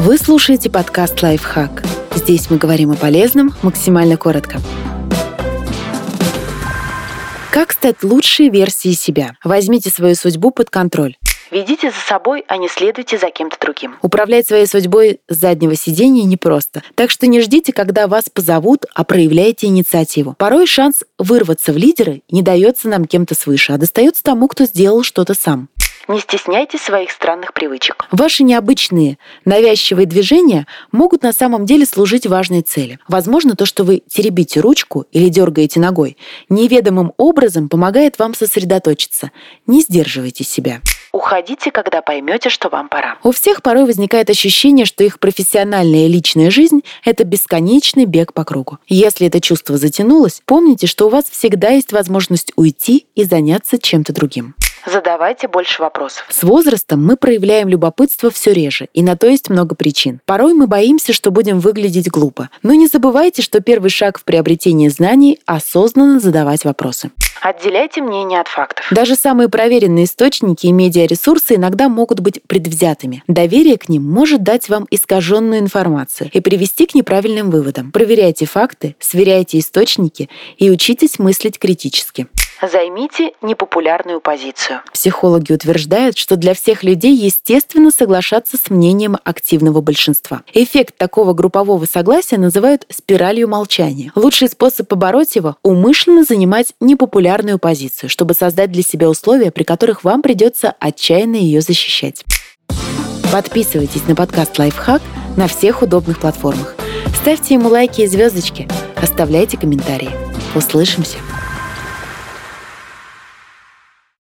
Вы слушаете подкаст «Лайфхак». Здесь мы говорим о полезном максимально коротко. Как стать лучшей версией себя? Возьмите свою судьбу под контроль. Ведите за собой, а не следуйте за кем-то другим. Управлять своей судьбой с заднего сидения непросто. Так что не ждите, когда вас позовут, а проявляйте инициативу. Порой шанс вырваться в лидеры не дается нам кем-то свыше, а достается тому, кто сделал что-то сам. Не стесняйтесь своих странных привычек. Ваши необычные, навязчивые движения могут на самом деле служить важной цели. Возможно, то, что вы теребите ручку или дергаете ногой, неведомым образом помогает вам сосредоточиться. Не сдерживайте себя. Уходите, когда поймете, что вам пора. У всех порой возникает ощущение, что их профессиональная и личная жизнь — это бесконечный бег по кругу. Если это чувство затянулось, помните, что у вас всегда есть возможность уйти и заняться чем-то другим. Задавайте больше вопросов. С возрастом мы проявляем любопытство все реже, и на то есть много причин. Порой мы боимся, что будем выглядеть глупо. Но не забывайте, что первый шаг в приобретении знаний — осознанно задавать вопросы. Отделяйте мнение от фактов. Даже самые проверенные источники и медиаресурсы иногда могут быть предвзятыми. Доверие к ним может дать вам искаженную информацию и привести к неправильным выводам. Проверяйте факты, сверяйте источники и учитесь мыслить критически. Займите непопулярную позицию. Психологи утверждают, что для всех людей естественно соглашаться с мнением активного большинства. Эффект такого группового согласия называют спиралью молчания. Лучший способ побороть его – умышленно занимать непопулярную позицию, чтобы создать для себя условия, при которых вам придется отчаянно ее защищать. Подписывайтесь на подкаст «Лайфхак» на всех удобных платформах. Ставьте ему лайки и звездочки. Оставляйте комментарии. Услышимся!